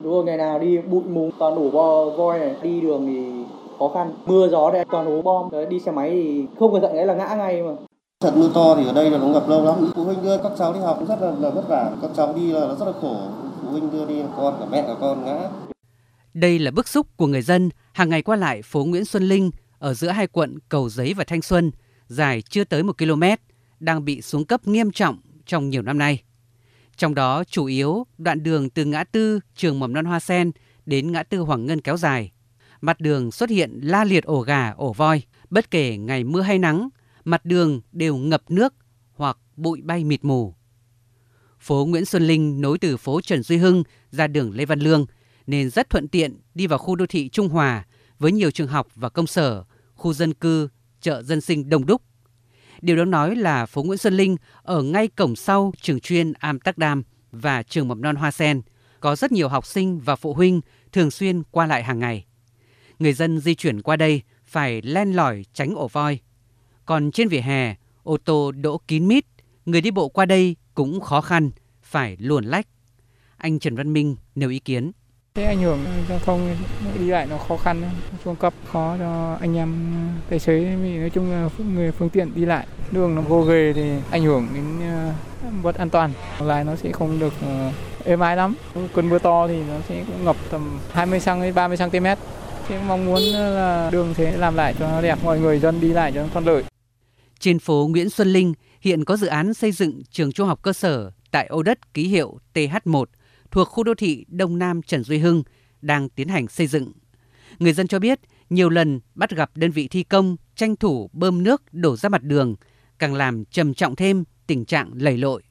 Đúng rồi, ngày nào đi bụi mù toàn đổ bo voi này, đi đường thì khó khăn. Mưa gió đây toàn đổ bom, đấy, đi xe máy thì không cẩn thận đấy là ngã ngay mà. Trận mưa to thì ở đây là nó ngập lâu lắm. Phụ huynh đưa các cháu đi học cũng rất là, là vất vả. Các cháu đi là nó rất là khổ. Phụ huynh đưa đi con cả mẹ cả con ngã. Đây là bức xúc của người dân hàng ngày qua lại phố Nguyễn Xuân Linh ở giữa hai quận Cầu Giấy và Thanh Xuân, dài chưa tới một km, đang bị xuống cấp nghiêm trọng trong nhiều năm nay. Trong đó chủ yếu đoạn đường từ ngã tư trường mầm non Hoa Sen đến ngã tư Hoàng Ngân kéo dài. Mặt đường xuất hiện la liệt ổ gà, ổ voi. Bất kể ngày mưa hay nắng, mặt đường đều ngập nước hoặc bụi bay mịt mù. Phố Nguyễn Xuân Linh nối từ phố Trần Duy Hưng ra đường Lê Văn Lương nên rất thuận tiện đi vào khu đô thị Trung Hòa với nhiều trường học và công sở, khu dân cư, chợ dân sinh đông đúc. Điều đáng nói là phố Nguyễn Xuân Linh ở ngay cổng sau trường chuyên Amsterdam và trường mầm non Hoa Sen có rất nhiều học sinh và phụ huynh thường xuyên qua lại hàng ngày. Người dân di chuyển qua đây phải len lỏi tránh ổ voi. Còn trên vỉa hè, ô tô đỗ kín mít, người đi bộ qua đây cũng khó khăn, phải luồn lách. Anh Trần Văn Minh nêu ý kiến. Thế ảnh hưởng giao thông đi lại nó khó khăn, xuống cấp khó cho anh em tài xế, nói chung là người phương tiện đi lại. Đường nó gồ ghề thì ảnh hưởng đến ờ, vật an toàn, lại nó sẽ không được ờ, êm ái lắm. Cơn mưa to thì nó sẽ ngập tầm 20 cm đến 30 cm. Thế mong muốn ờ, là đường sẽ làm lại cho nó đẹp, mọi người dân đi lại cho nó thuận lợi. Trên phố Nguyễn Xuân Linh hiện có dự án xây dựng trường trung học cơ sở tại ô đất ký hiệu TH1 thuộc khu đô thị Đông Nam Trần Duy Hưng đang tiến hành xây dựng. Người dân cho biết nhiều lần bắt gặp đơn vị thi công tranh thủ bơm nước đổ ra mặt đường, càng làm trầm trọng thêm tình trạng lầy lội.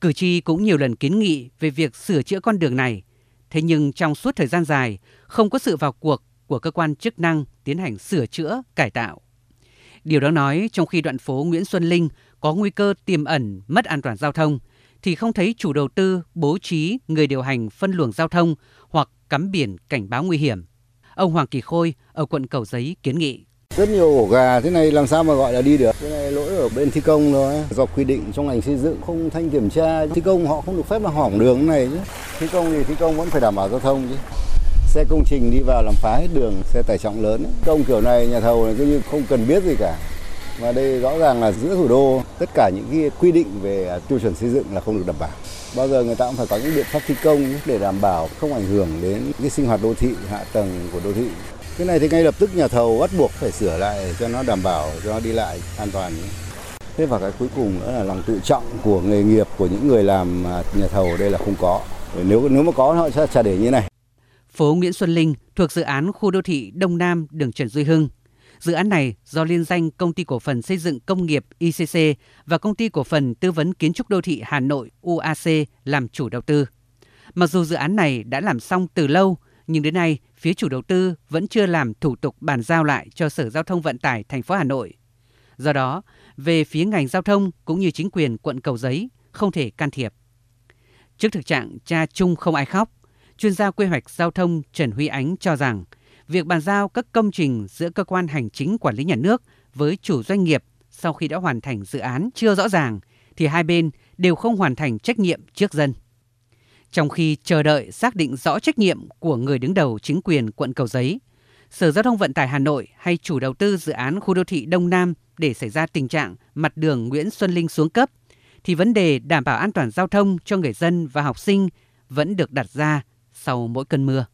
Cử tri cũng nhiều lần kiến nghị về việc sửa chữa con đường này, thế nhưng trong suốt thời gian dài không có sự vào cuộc của cơ quan chức năng tiến hành sửa chữa, cải tạo. Điều đó nói trong khi đoạn phố Nguyễn Xuân Linh có nguy cơ tiềm ẩn mất an toàn giao thông, thì không thấy chủ đầu tư bố trí người điều hành phân luồng giao thông hoặc cắm biển cảnh báo nguy hiểm. Ông Hoàng Kỳ Khôi ở quận Cầu Giấy kiến nghị. Rất nhiều ổ gà thế này làm sao mà gọi là đi được. Cái này lỗi ở bên thi công thôi. Do quy định trong ngành xây dựng không thanh kiểm tra. Thi công họ không được phép là hỏng đường này chứ. Thi công thì thi công vẫn phải đảm bảo giao thông chứ. Xe công trình đi vào làm phá hết đường, xe tải trọng lớn. Công kiểu này nhà thầu này cứ như không cần biết gì cả. Và đây rõ ràng là giữa thủ đô, tất cả những cái quy định về tiêu chuẩn xây dựng là không được đảm bảo. Bao giờ người ta cũng phải có những biện pháp thi công để đảm bảo không ảnh hưởng đến cái sinh hoạt đô thị, hạ tầng của đô thị. Cái này thì ngay lập tức nhà thầu bắt buộc phải sửa lại cho nó đảm bảo cho nó đi lại an toàn. Thế và cái cuối cùng nữa là lòng tự trọng của nghề nghiệp của những người làm à, nhà thầu đây là không có. Nếu nếu mà có họ sẽ trả để như này. Phố Nguyễn Xuân Linh thuộc dự án khu đô thị Đông Nam đường Trần Duy Hưng Dự án này do liên danh Công ty Cổ phần Xây dựng Công nghiệp ICC và Công ty Cổ phần Tư vấn Kiến trúc Đô thị Hà Nội UAC làm chủ đầu tư. Mặc dù dự án này đã làm xong từ lâu, nhưng đến nay phía chủ đầu tư vẫn chưa làm thủ tục bàn giao lại cho Sở Giao thông Vận tải thành phố Hà Nội. Do đó, về phía ngành giao thông cũng như chính quyền quận Cầu Giấy không thể can thiệp. Trước thực trạng cha chung không ai khóc, chuyên gia quy hoạch giao thông Trần Huy Ánh cho rằng việc bàn giao các công trình giữa cơ quan hành chính quản lý nhà nước với chủ doanh nghiệp sau khi đã hoàn thành dự án chưa rõ ràng thì hai bên đều không hoàn thành trách nhiệm trước dân. Trong khi chờ đợi xác định rõ trách nhiệm của người đứng đầu chính quyền quận Cầu Giấy, Sở Giao thông Vận tải Hà Nội hay chủ đầu tư dự án khu đô thị Đông Nam để xảy ra tình trạng mặt đường Nguyễn Xuân Linh xuống cấp, thì vấn đề đảm bảo an toàn giao thông cho người dân và học sinh vẫn được đặt ra sau mỗi cơn mưa.